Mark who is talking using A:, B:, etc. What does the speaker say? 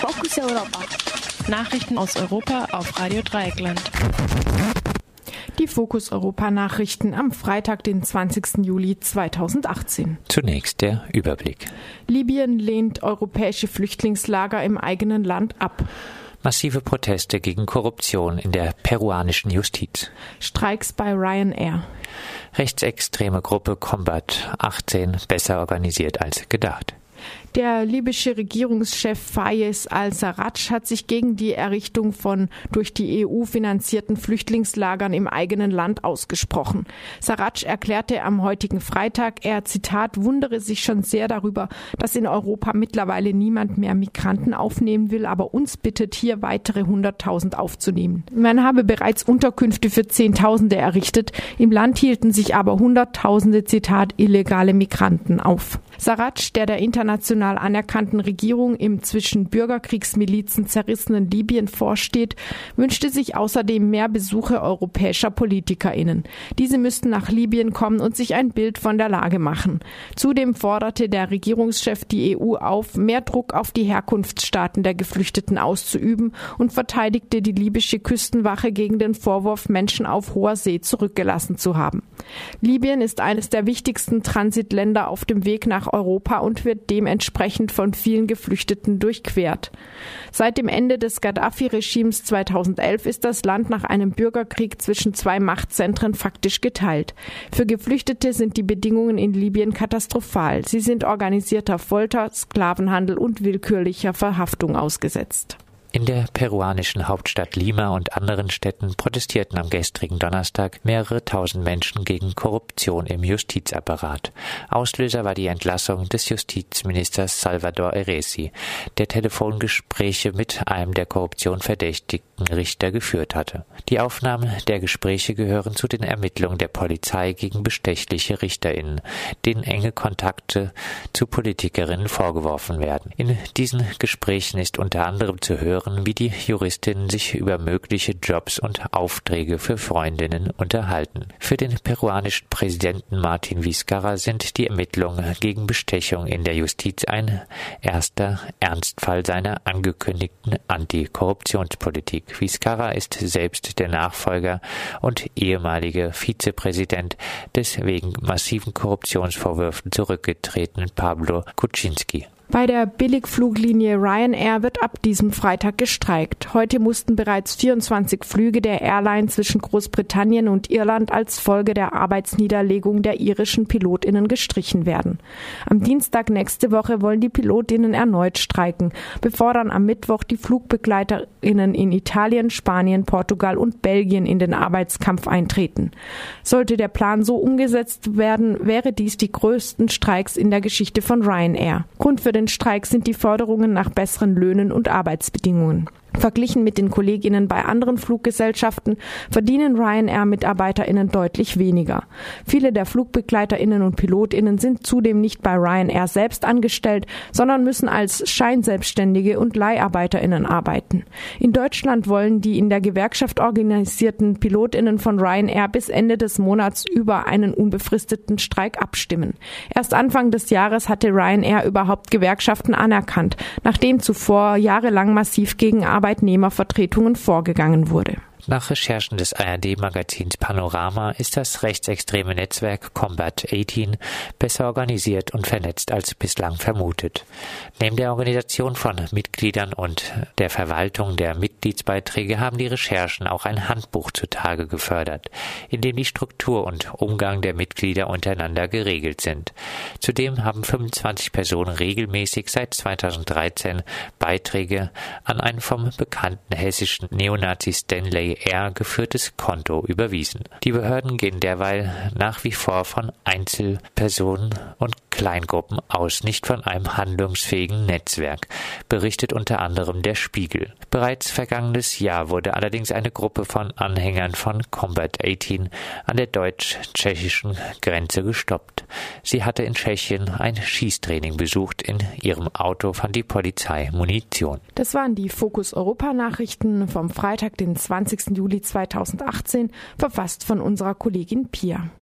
A: Fokus Europa.
B: Nachrichten aus Europa auf Radio Dreieckland.
C: Die Fokus Europa Nachrichten am Freitag, den 20. Juli 2018.
D: Zunächst der Überblick.
C: Libyen lehnt europäische Flüchtlingslager im eigenen Land ab.
D: Massive Proteste gegen Korruption in der peruanischen Justiz.
C: Streiks bei Ryanair.
D: Rechtsextreme Gruppe Combat 18 besser organisiert als gedacht.
C: Der libysche Regierungschef Fayez al-Sarraj hat sich gegen die Errichtung von durch die EU finanzierten Flüchtlingslagern im eigenen Land ausgesprochen. Sarraj erklärte am heutigen Freitag, er Zitat wundere sich schon sehr darüber, dass in Europa mittlerweile niemand mehr Migranten aufnehmen will, aber uns bittet hier weitere 100.000 aufzunehmen. Man habe bereits Unterkünfte für Zehntausende errichtet, im Land hielten sich aber Hunderttausende Zitat illegale Migranten auf. Sarraj, der der international anerkannten Regierung im zwischen Bürgerkriegsmilizen zerrissenen Libyen vorsteht, wünschte sich außerdem mehr Besuche europäischer PolitikerInnen. Diese müssten nach Libyen kommen und sich ein Bild von der Lage machen. Zudem forderte der Regierungschef die EU auf, mehr Druck auf die Herkunftsstaaten der Geflüchteten auszuüben und verteidigte die libysche Küstenwache gegen den Vorwurf, Menschen auf hoher See zurückgelassen zu haben. Libyen ist eines der wichtigsten Transitländer auf dem Weg nach Europa und wird dementsprechend von vielen Geflüchteten durchquert. Seit dem Ende des Gaddafi-Regimes 2011 ist das Land nach einem Bürgerkrieg zwischen zwei Machtzentren faktisch geteilt. Für Geflüchtete sind die Bedingungen in Libyen katastrophal. Sie sind organisierter Folter, Sklavenhandel und willkürlicher Verhaftung ausgesetzt.
D: In der peruanischen Hauptstadt Lima und anderen Städten protestierten am gestrigen Donnerstag mehrere tausend Menschen gegen Korruption im Justizapparat. Auslöser war die Entlassung des Justizministers Salvador Eresi, der Telefongespräche mit einem der Korruption verdächtigten Richter geführt hatte. Die Aufnahmen der Gespräche gehören zu den Ermittlungen der Polizei gegen bestechliche Richterinnen, denen enge Kontakte zu Politikerinnen vorgeworfen werden. In diesen Gesprächen ist unter anderem zu hören, hören, wie die Juristinnen sich über mögliche Jobs und Aufträge für Freundinnen unterhalten. Für den peruanischen Präsidenten Martin Vizcarra sind die Ermittlungen gegen Bestechung in der Justiz ein erster Ernstfall seiner angekündigten Antikorruptionspolitik. Vizcarra ist selbst der Nachfolger und ehemalige Vizepräsident des wegen massiven Korruptionsvorwürfen zurückgetretenen Pablo Kuczynski.
C: Bei der Billigfluglinie Ryanair wird ab diesem Freitag gestreikt. Heute mussten bereits 24 Flüge der Airline zwischen Großbritannien und Irland als Folge der Arbeitsniederlegung der irischen Pilotinnen gestrichen werden. Am Dienstag nächste Woche wollen die Pilotinnen erneut streiken, bevor dann am Mittwoch die Flugbegleiterinnen in Italien, Spanien, Portugal und Belgien in den Arbeitskampf eintreten. Sollte der Plan so umgesetzt werden, wäre dies die größten Streiks in der Geschichte von Ryanair. Grund für den Streik sind die Forderungen nach besseren Löhnen und Arbeitsbedingungen. Verglichen mit den Kolleginnen bei anderen Fluggesellschaften verdienen Ryanair-MitarbeiterInnen deutlich weniger. Viele der FlugbegleiterInnen und PilotInnen sind zudem nicht bei Ryanair selbst angestellt, sondern müssen als Scheinselbstständige und LeiharbeiterInnen arbeiten. In Deutschland wollen die in der Gewerkschaft organisierten PilotInnen von Ryanair bis Ende des Monats über einen unbefristeten Streik abstimmen. Erst Anfang des Jahres hatte Ryanair überhaupt Gewerkschaften anerkannt, nachdem zuvor jahrelang massiv gegen Arbeitnehmervertretungen vorgegangen wurde.
D: Nach Recherchen des ARD-Magazins Panorama ist das rechtsextreme Netzwerk Combat 18 besser organisiert und vernetzt als bislang vermutet. Neben der Organisation von Mitgliedern und der Verwaltung der Mitgliedsbeiträge haben die Recherchen auch ein Handbuch zutage gefördert, in dem die Struktur und Umgang der Mitglieder untereinander geregelt sind. Zudem haben 25 Personen regelmäßig seit 2013 Beiträge an ein vom bekannten hessischen Neonazi Stanley BR geführtes Konto überwiesen. Die Behörden gehen derweil nach wie vor von Einzelpersonen und Kleingruppen aus, nicht von einem handlungsfähigen Netzwerk, berichtet unter anderem der Spiegel. Bereits vergangenes Jahr wurde allerdings eine Gruppe von Anhängern von Combat 18 an der deutsch-tschechischen Grenze gestoppt. Sie hatte in Tschechien ein Schießtraining besucht. In ihrem Auto fand die Polizei Munition.
C: Das waren die Fokus Europa Nachrichten vom Freitag, den 20. Juli 2018, verfasst von unserer Kollegin Pia.